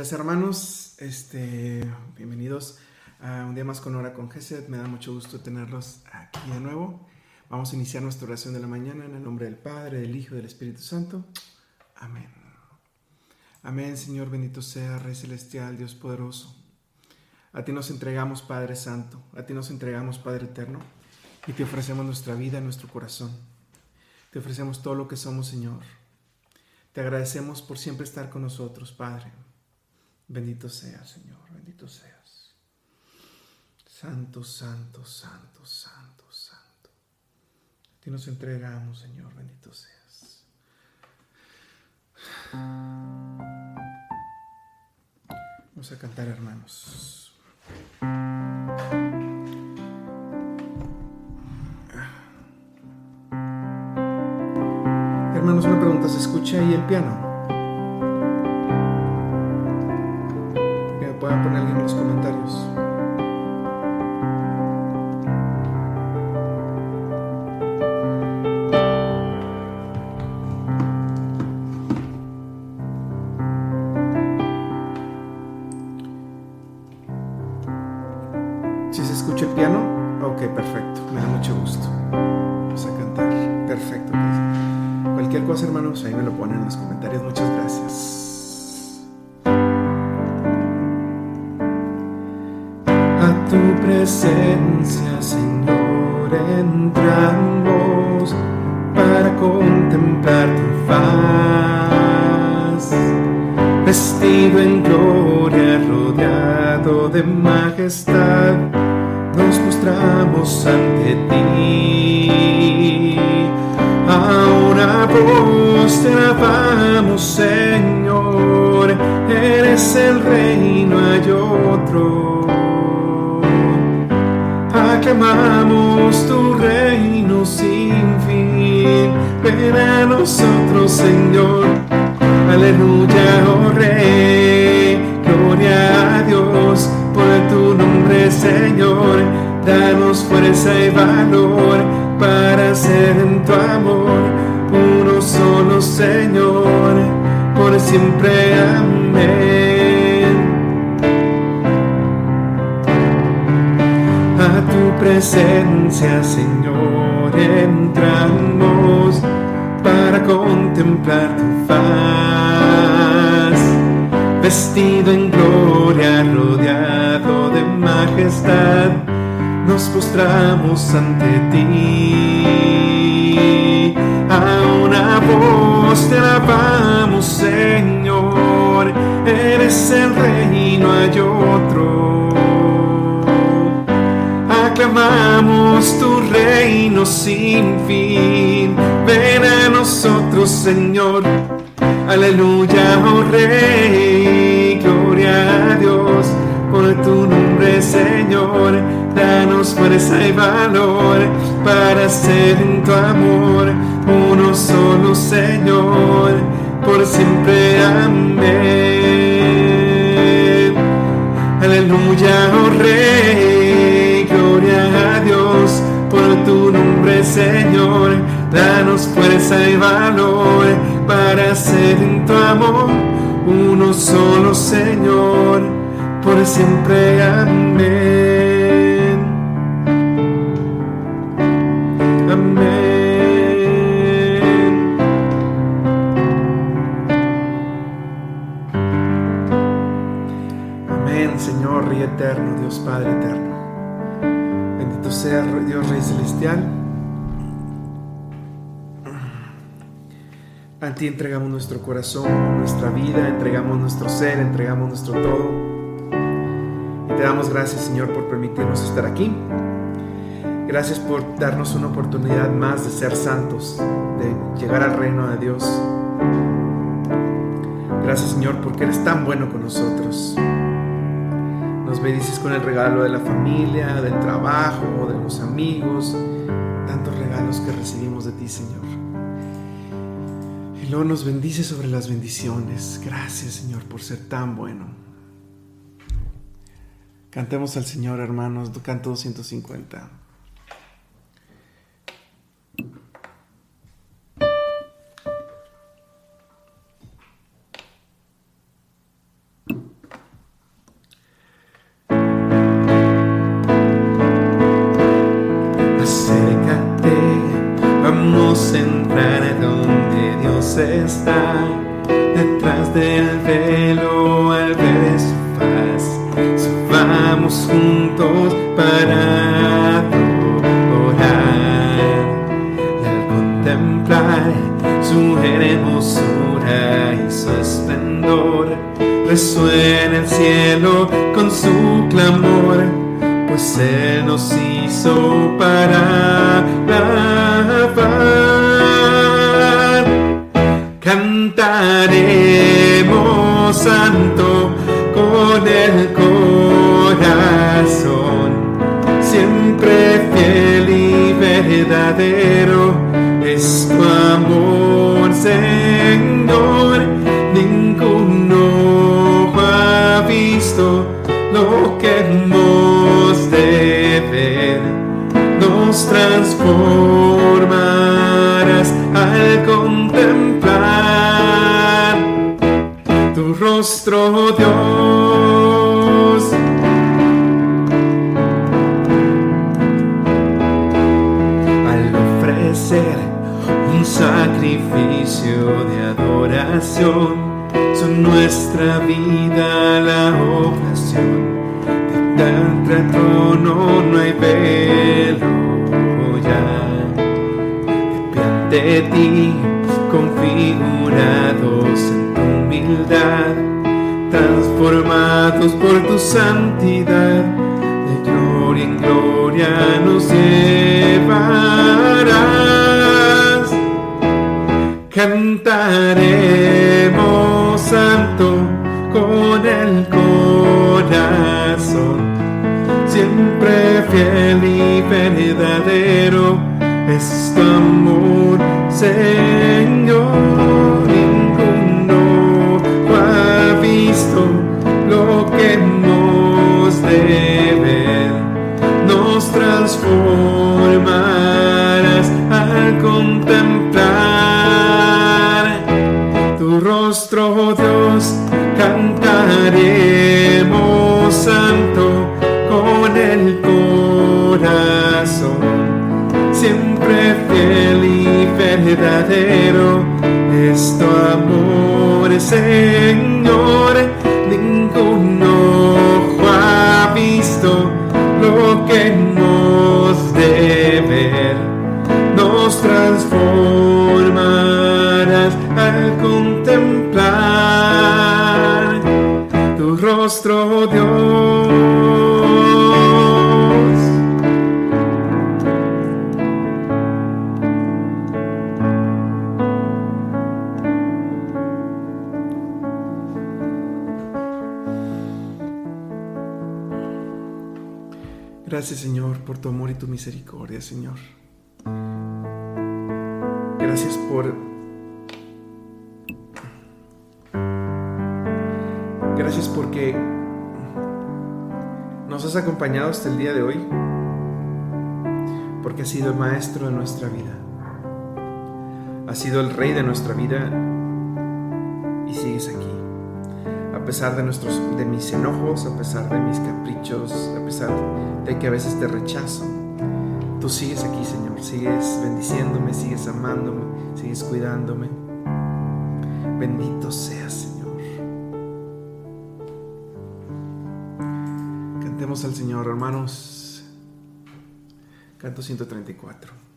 Días hermanos, este, bienvenidos a un día más con Hora con Gesed. Me da mucho gusto tenerlos aquí de nuevo. Vamos a iniciar nuestra oración de la mañana en el nombre del Padre, del Hijo y del Espíritu Santo. Amén. Amén, Señor, bendito sea, Rey Celestial, Dios poderoso. A ti nos entregamos, Padre Santo, a ti nos entregamos, Padre Eterno, y te ofrecemos nuestra vida, nuestro corazón. Te ofrecemos todo lo que somos, Señor. Te agradecemos por siempre estar con nosotros, Padre. Bendito seas, Señor, bendito seas. Santo, santo, santo, santo, santo. A ti nos entregamos, Señor, bendito seas. Vamos a cantar, hermanos. Hermanos, una pregunta, ¿se escucha ahí el piano? Tu presencia, Señor, entramos para contemplar tu faz. Vestido en gloria, rodeado de majestad, nos mostramos ante ti. Ahora vos te alabamos, Señor, eres el rey, no hay otro. Aclamamos tu reino sin fin, ven a nosotros, Señor. Aleluya, oh Rey, gloria a Dios por tu nombre, Señor. Danos fuerza y valor para ser en tu amor uno solo, Señor, por siempre. Amén. Presencia, Señor, entramos para contemplar tu faz, vestido en gloria, rodeado de majestad, nos postramos ante ti. A una voz te alabamos, Señor, eres el rey, no hay otro. Aclamamos tu reino sin fin. Ven a nosotros, Señor. Aleluya, oh Rey. Gloria a Dios por tu nombre, Señor. Danos fuerza y valor para ser en tu amor uno solo, Señor. Por siempre, amén. Aleluya, oh Rey, gloria a Dios por tu nombre, Señor. Danos fuerza y valor para ser en tu amor uno solo, Señor, por siempre, amén. Dios Rey celestial. A ti entregamos nuestro corazón, nuestra vida, entregamos nuestro ser, entregamos nuestro todo. Y te damos gracias, Señor, por permitirnos estar aquí. Gracias por darnos una oportunidad más de ser santos, de llegar al reino de Dios. Gracias, Señor, porque eres tan bueno con nosotros. Nos bendices con el regalo de la familia, del trabajo, de los amigos, tantos regalos que recibimos de ti, Señor. Y luego nos bendice sobre las bendiciones. Gracias, Señor, por ser tan bueno. Cantemos al Señor, hermanos, canto 250. dejarnos entrar donde Dios está, detrás del velo al ver su paz Subamos juntos para adorar y al contemplar su hermosura y su esplendor. Resuena el cielo con su clamor, pues Él nos hizo para la Cantaremos santo con el corazón, siempre fiel y verdadero es tu amor, Señor. Ningún ojo ha visto lo que hemos de ver. Nos transformarás Cantaremos santo con el corazón, siempre fiel y verdadero es tu amor, Señor. Cantaremos santo con el corazón, siempre fiel y verdadero es tu amor, Señor. Ningún ojo ha visto lo que rostro, Dios. Gracias Señor por tu amor y tu misericordia, Señor. Gracias por... Gracias porque nos has acompañado hasta el día de hoy, porque has sido el maestro de nuestra vida, has sido el rey de nuestra vida y sigues aquí a pesar de, nuestros, de mis enojos, a pesar de mis caprichos, a pesar de que a veces te rechazo. Tú sigues aquí, Señor, sigues bendiciéndome, sigues amándome, sigues cuidándome. Bendito seas, Al Señor, hermanos. Canto 134.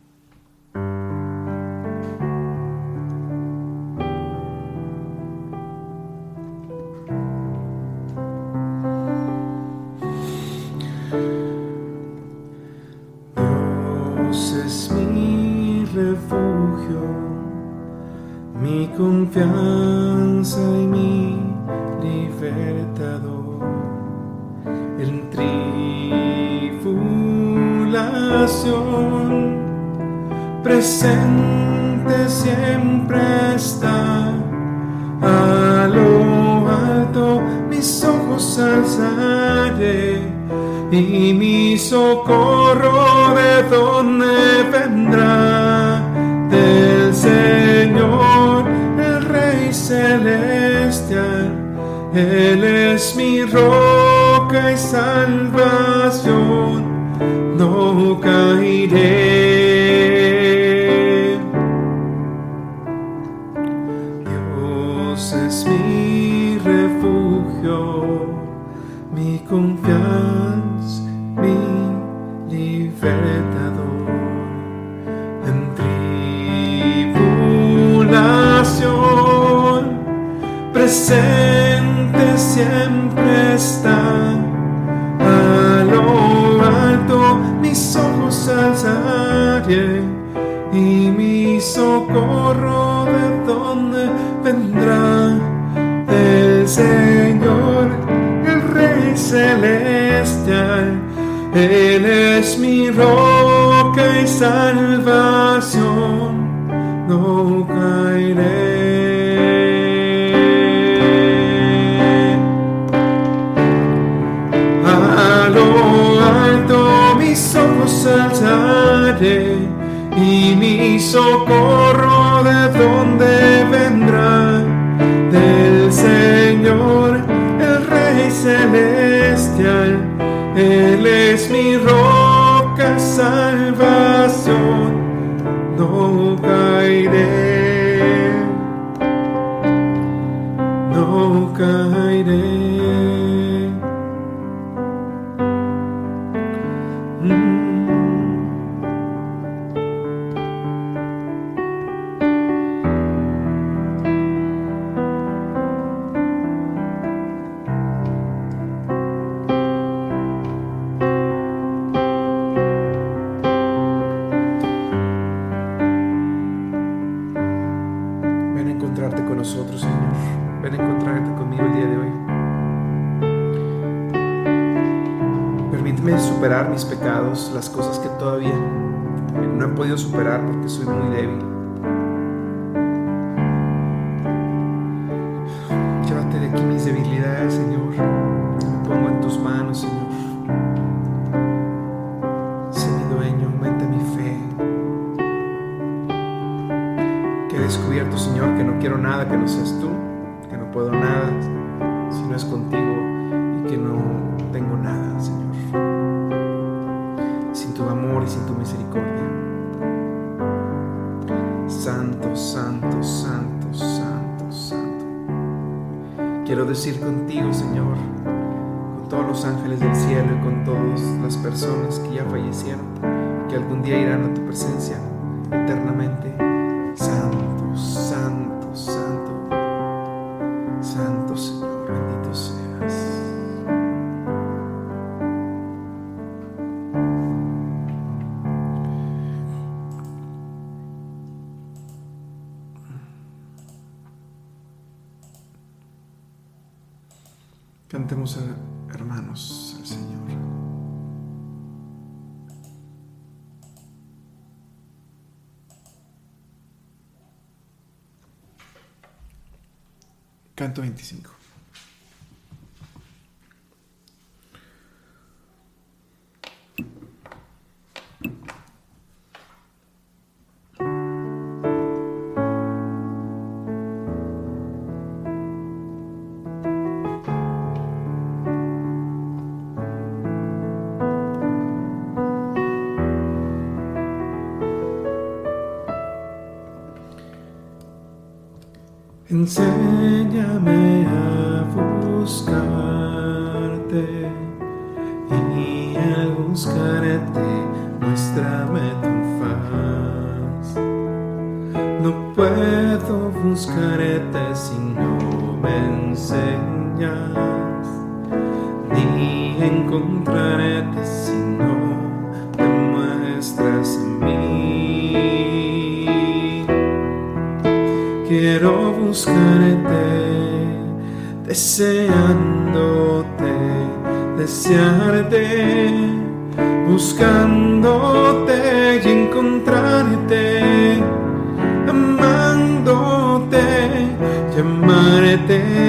Presente siempre está. A lo alto mis ojos alzaré y mi socorro de donde vendrá del Señor, el Rey celestial. Él es mi roca y salvación, no caeré. Dios es mi refugio, mi confianza, mi libertador. En tribulación, presente siempre está. Mis ojos alzaré y mi socorro de dónde vendrá del Señor, el Rey celestial. Él es mi roca y salvación, no caeré. Socorro de dónde vendrá del Señor, el Rey celestial. Él es mi roca, Señor, que no quiero nada que no seas tú, que no puedo nada si no es contigo y que no tengo nada, Señor, sin tu amor y sin tu misericordia. Santo, santo, santo, santo, santo. Quiero decir contigo, Señor, con todos los ángeles del cielo y con todas las personas que ya fallecieron, que algún día irán a tu presencia Cantemos, hermanos, al Señor. Canto 25. No puedo buscarte si no me enseñas, ni encontrarte si no te muestras a mí. Quiero buscarte, deseándote, desearte, buscándote y encontrarte, amándote, llamarte.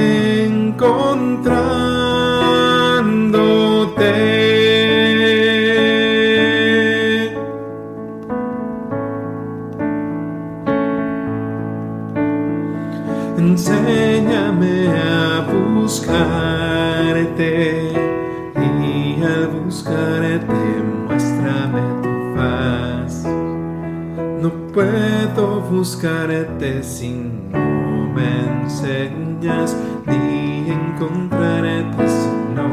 Puedo buscarte si no me enseñas ni encontrarte si no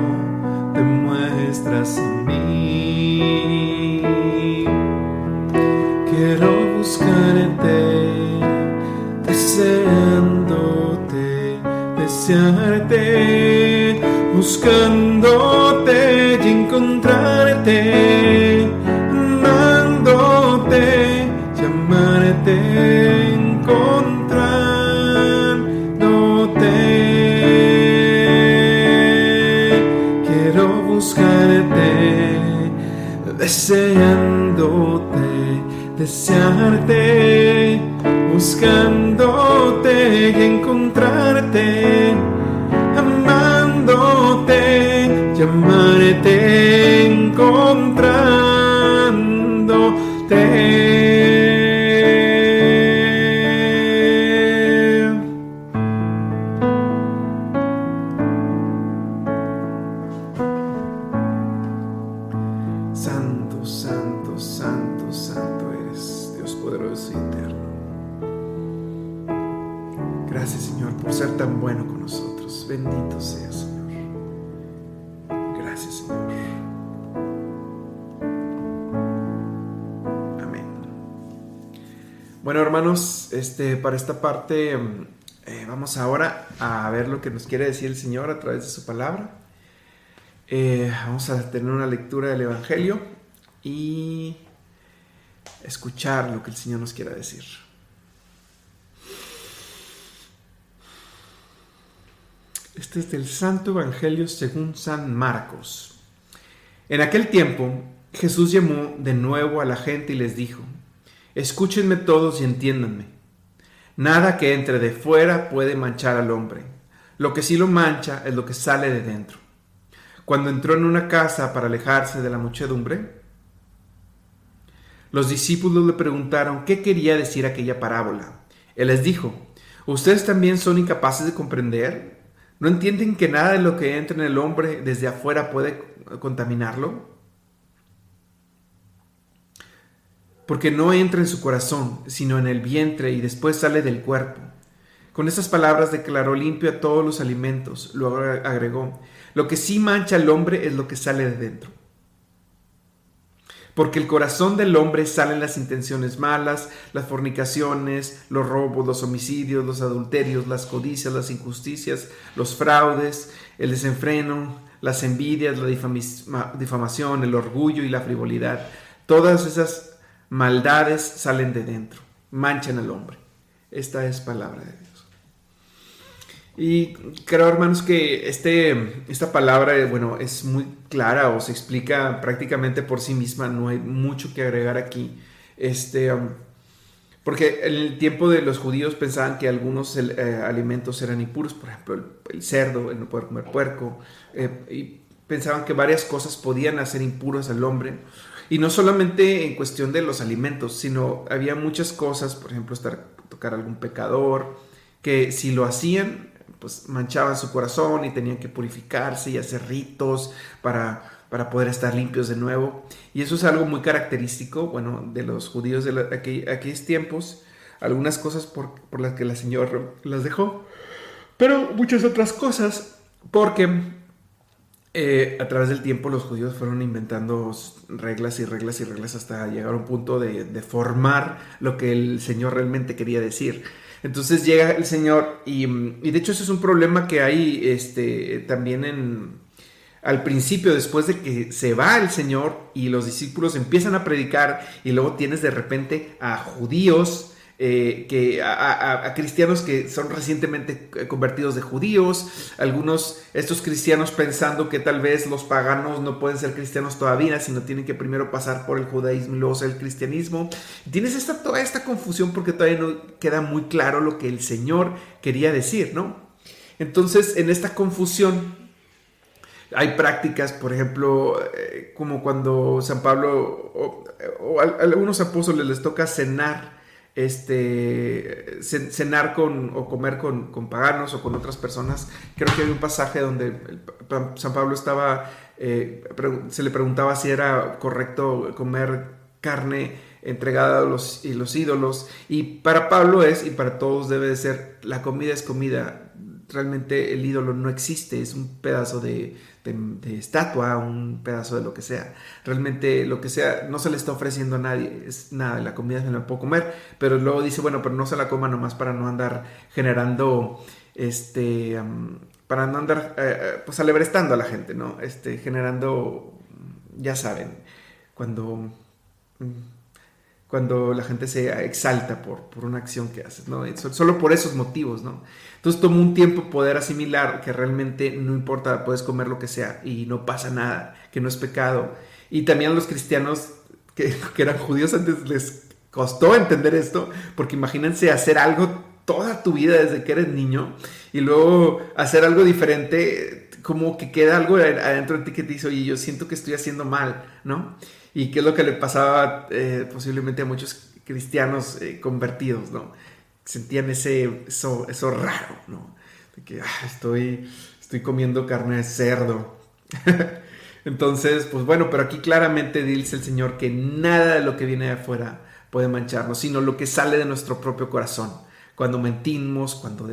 te muestras en mí. Quiero buscarte, deseándote, desearte, buscándote y encontrarte, llamarte. deseándote, desearte, buscándote y encontrarte, amándote, llamarte, este, para esta parte mm, eh, vamos ahora a ver lo que nos quiere decir el Señor a través de su palabra. Eh, vamos a tener una lectura del Evangelio y escuchar lo que el Señor nos quiera decir. Este es del Santo Evangelio según San Marcos. En aquel tiempo Jesús llamó de nuevo a la gente y les dijo, Escúchenme todos y entiéndanme. Nada que entre de fuera puede manchar al hombre. Lo que sí lo mancha es lo que sale de dentro. Cuando entró en una casa para alejarse de la muchedumbre, los discípulos le preguntaron qué quería decir aquella parábola. Él les dijo, ¿ustedes también son incapaces de comprender? ¿No entienden que nada de lo que entra en el hombre desde afuera puede contaminarlo? Porque no entra en su corazón, sino en el vientre y después sale del cuerpo. Con esas palabras declaró limpio a todos los alimentos, luego agregó, lo que sí mancha al hombre es lo que sale de dentro. Porque el corazón del hombre salen las intenciones malas, las fornicaciones, los robos, los homicidios, los adulterios, las codicias, las injusticias, los fraudes, el desenfreno, las envidias, la difamación, el orgullo y la frivolidad. Todas esas maldades salen de dentro, manchan al hombre. Esta es palabra de Dios. Y creo, hermanos, que este, esta palabra, bueno, es muy clara o se explica prácticamente por sí misma, no hay mucho que agregar aquí. Este, um, porque en el tiempo de los judíos pensaban que algunos eh, alimentos eran impuros, por ejemplo, el, cerdo, el no poder comer puerco, eh, y pensaban que varias cosas podían hacer impuros al hombre. Y no solamente en cuestión de los alimentos, sino había muchas cosas, por ejemplo, estar, tocar algún pecador, que si lo hacían, pues manchaban su corazón y tenían que purificarse y hacer ritos para, para poder estar limpios de nuevo. Y eso es algo muy característico, bueno, de los judíos de aquellos tiempos. Algunas cosas por, por las que la Señora las dejó, pero muchas otras cosas porque eh, a través del tiempo los judíos fueron inventando reglas y reglas y reglas hasta llegar a un punto de, formar lo que el Señor realmente quería decir. Entonces llega el Señor y, de hecho ese es un problema que hay este, también en, al principio, después de que se va el Señor y los discípulos empiezan a predicar y luego tienes de repente a judíos eh, que a, cristianos que son recientemente convertidos de judíos, algunos estos cristianos pensando que tal vez los paganos no pueden ser cristianos todavía, sino tienen que primero pasar por el judaísmo y luego ser el cristianismo. Tienes esta, toda esta confusión porque todavía no queda muy claro lo que el Señor quería decir, ¿no? Entonces, en esta confusión hay prácticas, por ejemplo, eh, como cuando San Pablo o, o a algunos apóstoles les toca cenar este, cenar con o comer con, paganos o con otras personas. Creo que hay un pasaje donde San Pablo estaba, eh, se le preguntaba si era correcto comer carne entregada a los, y los ídolos. Y para Pablo es, y para todos debe de ser, la comida es comida. Realmente el ídolo no existe, es un pedazo de, estatua, un pedazo de lo que sea. Realmente lo que sea no se le está ofreciendo a nadie, es nada, la comida se la puedo comer, pero luego dice, bueno, pero no se la coma nomás para no andar generando, este, para no andar, eh, eh, pues alebrestando a la gente, ¿no? Este, generando, ya saben, cuando cuando la gente se exalta por, por una acción que haces, ¿no? Solo por esos motivos, ¿no? Entonces tomó un tiempo poder asimilar que realmente no importa, puedes comer lo que sea y no pasa nada, que no es pecado. Y también a los cristianos que, que eran judíos antes les costó entender esto, porque imagínense hacer algo toda tu vida desde que eres niño y luego hacer algo diferente, como que queda algo adentro de ti que te dice, oye, yo siento que estoy haciendo mal, ¿no? Y qué es lo que le pasaba eh, posiblemente a muchos cristianos eh, convertidos, ¿no? Sentían ese, eso, eso raro, ¿no? De que ah, estoy, estoy comiendo carne de cerdo. Entonces, pues bueno, pero aquí claramente dice el Señor que nada de lo que viene de afuera puede mancharnos, sino lo que sale de nuestro propio corazón cuando mentimos, cuando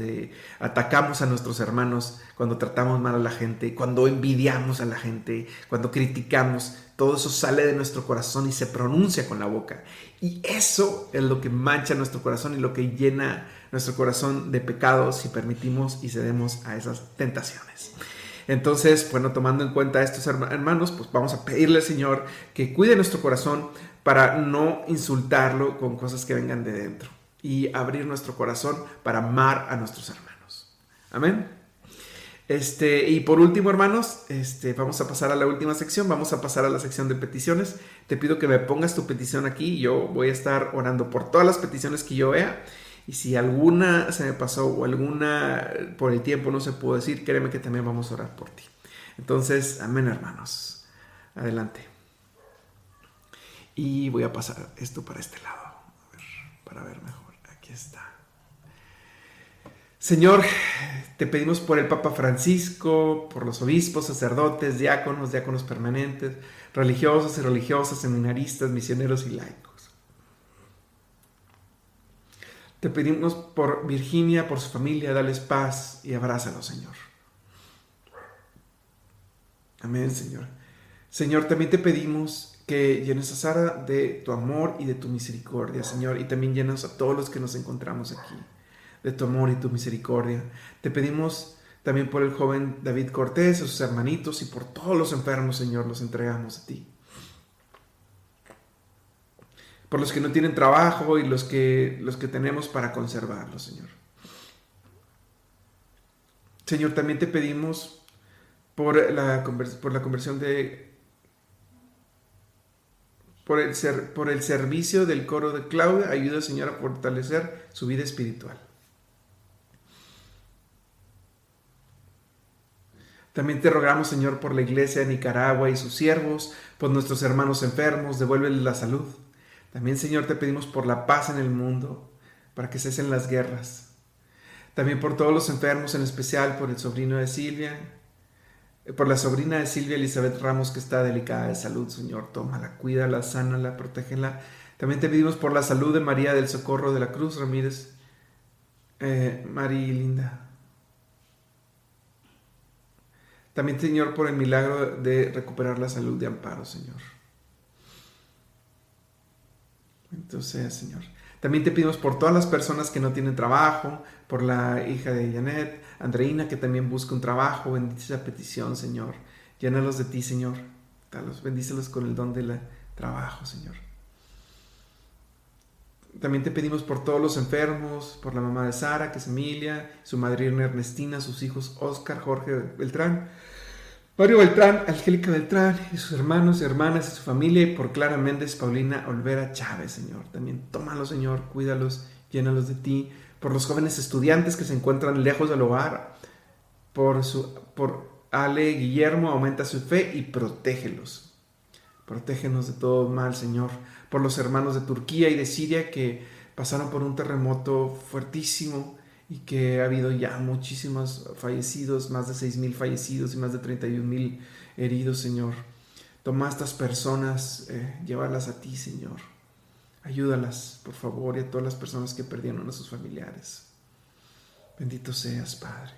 atacamos a nuestros hermanos, cuando tratamos mal a la gente, cuando envidiamos a la gente, cuando criticamos, todo eso sale de nuestro corazón y se pronuncia con la boca. Y eso es lo que mancha nuestro corazón y lo que llena nuestro corazón de pecados si permitimos y cedemos a esas tentaciones. Entonces, bueno, tomando en cuenta estos hermanos, pues vamos a pedirle al Señor que cuide nuestro corazón para no insultarlo con cosas que vengan de dentro y abrir nuestro corazón para amar a nuestros hermanos. Amén. Este, y por último, hermanos, este, vamos a pasar a la última sección, vamos a pasar a la sección de peticiones. Te pido que me pongas tu petición aquí, yo voy a estar orando por todas las peticiones que yo vea. Y si alguna se me pasó o alguna por el tiempo no se pudo decir, créeme que también vamos a orar por ti. Entonces, amén, hermanos. Adelante. Y voy a pasar esto para este lado, para ver mejor está. Señor, te pedimos por el Papa Francisco, por los obispos, sacerdotes, diáconos, diáconos permanentes, religiosos y religiosas, seminaristas, misioneros y laicos. Te pedimos por Virginia, por su familia, dales paz y abrázalos, Señor. Amén, Señor. Señor, también te pedimos que llenes a Sara de tu amor y de tu misericordia, Señor, y también llenas a todos los que nos encontramos aquí, de tu amor y tu misericordia. Te pedimos también por el joven David Cortés, a sus hermanitos y por todos los enfermos, Señor, los entregamos a ti. Por los que no tienen trabajo y los que, los que tenemos para conservarlos, Señor. Señor, también te pedimos por la, por la conversión de por el, ser, por el servicio del coro de Claudia, ayuda, Señor, a fortalecer su vida espiritual. También te rogamos, Señor, por la iglesia de Nicaragua y sus siervos, por nuestros hermanos enfermos, devuélveles la salud. También, Señor, te pedimos por la paz en el mundo, para que cesen las guerras. También por todos los enfermos, en especial por el sobrino de Silvia, por la sobrina de Silvia Elizabeth Ramos que está delicada de salud, Señor, tómala, cuídala, sánala, protégela. También te pedimos por la salud de María del Socorro de la Cruz Ramírez, eh, María Linda. También, Señor, por el milagro de recuperar la salud de Amparo, Señor. Entonces, Señor. También te pedimos por todas las personas que no tienen trabajo, por la hija de Janet, Andreina, que también busca un trabajo. Bendice esa petición, Señor. Llénalos de ti, Señor. bendícelos con el don del trabajo, Señor. También te pedimos por todos los enfermos, por la mamá de Sara, que es Emilia, su madrina Ernestina, sus hijos Oscar, Jorge Beltrán, Mario Beltrán, Angélica Beltrán y sus hermanos y hermanas y su familia, y por Clara Méndez, Paulina Olvera Chávez, Señor. También tómalos, Señor, cuídalos, llénalos de ti. Por los jóvenes estudiantes que se encuentran lejos del hogar, por, su, por Ale Guillermo, aumenta su fe y protégelos. Protégenos de todo mal, Señor. Por los hermanos de Turquía y de Siria que pasaron por un terremoto fuertísimo y que ha habido ya muchísimos fallecidos, más de 6.000 fallecidos y más de 31.000 heridos, Señor. Toma a estas personas, eh, a ti, Señor. Ayúdalas, por favor, y a todas las personas que perdieron a sus familiares. Bendito seas, Padre.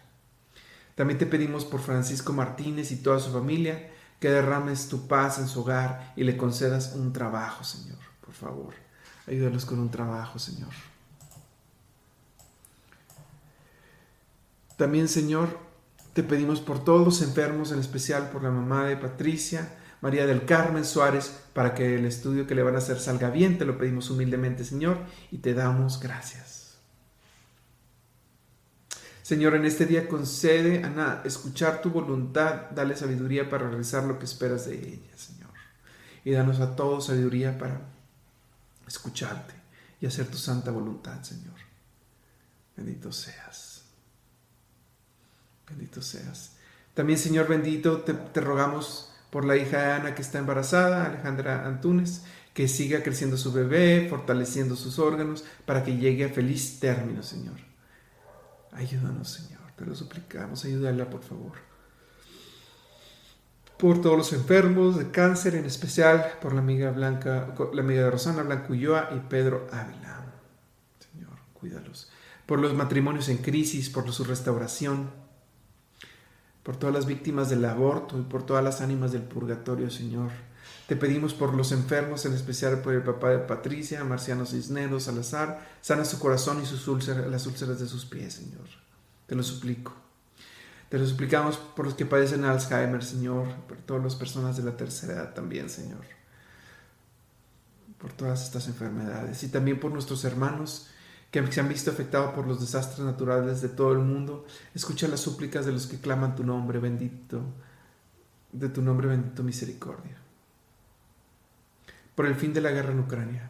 También te pedimos por Francisco Martínez y toda su familia que derrames tu paz en su hogar y le concedas un trabajo, Señor. Por favor, ayúdalos con un trabajo, Señor. También, Señor, te pedimos por todos los enfermos, en especial por la mamá de Patricia, María del Carmen Suárez, para que el estudio que le van a hacer salga bien. Te lo pedimos humildemente, Señor, y te damos gracias. Señor, en este día concede a escuchar tu voluntad, dale sabiduría para realizar lo que esperas de ella, Señor. Y danos a todos sabiduría para escucharte y hacer tu santa voluntad, Señor. Bendito seas. Bendito seas. También, Señor bendito, te, rogamos por la hija de Ana que está embarazada, Alejandra Antunes, que siga creciendo su bebé, fortaleciendo sus órganos, para que llegue a feliz término, Señor. Ayúdanos, Señor, te lo suplicamos, ayúdala, por favor. Por todos los enfermos de cáncer, en especial por la amiga Blanca, la amiga de Rosana Blanco Ulloa y Pedro Ávila. Señor, cuídalos. Por los matrimonios en crisis, por su restauración, por todas las víctimas del aborto y por todas las ánimas del purgatorio, Señor. Te pedimos por los enfermos, en especial por el papá de Patricia, Marciano Cisneros, Salazar, sana su corazón y sus úlceras, las úlceras de sus pies, Señor. Te lo suplico. Te lo suplicamos por los que padecen Alzheimer, Señor, por todas las personas de la tercera edad también, Señor. Por todas estas enfermedades y también por nuestros hermanos que se han visto afectados por los desastres naturales de todo el mundo, escucha las súplicas de los que claman tu nombre bendito, de tu nombre bendito misericordia. Por el fin de la guerra en Ucrania,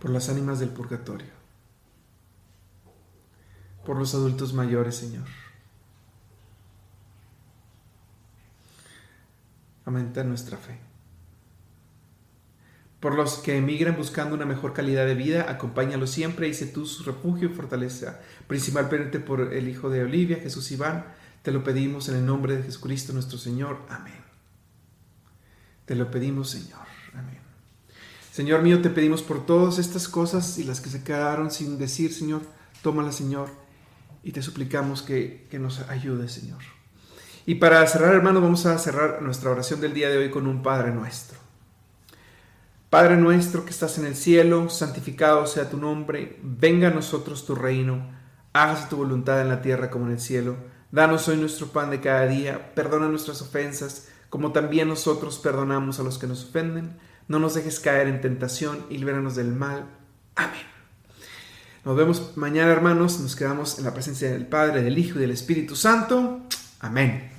por las ánimas del purgatorio, por los adultos mayores, Señor. Aumenta nuestra fe por los que emigran buscando una mejor calidad de vida, acompáñalos siempre y sé tú su refugio y fortaleza, principalmente por el Hijo de Olivia, Jesús Iván. Te lo pedimos en el nombre de Jesucristo nuestro Señor. Amén. Te lo pedimos, Señor. Amén. Señor mío, te pedimos por todas estas cosas y las que se quedaron sin decir, Señor, tómala, Señor, y te suplicamos que, que nos ayude, Señor. Y para cerrar, hermano, vamos a cerrar nuestra oración del día de hoy con un Padre nuestro. Padre nuestro que estás en el cielo, santificado sea tu nombre, venga a nosotros tu reino, hágase tu voluntad en la tierra como en el cielo. Danos hoy nuestro pan de cada día, perdona nuestras ofensas, como también nosotros perdonamos a los que nos ofenden. No nos dejes caer en tentación y líbranos del mal. Amén. Nos vemos mañana, hermanos. Nos quedamos en la presencia del Padre, del Hijo y del Espíritu Santo. Amén.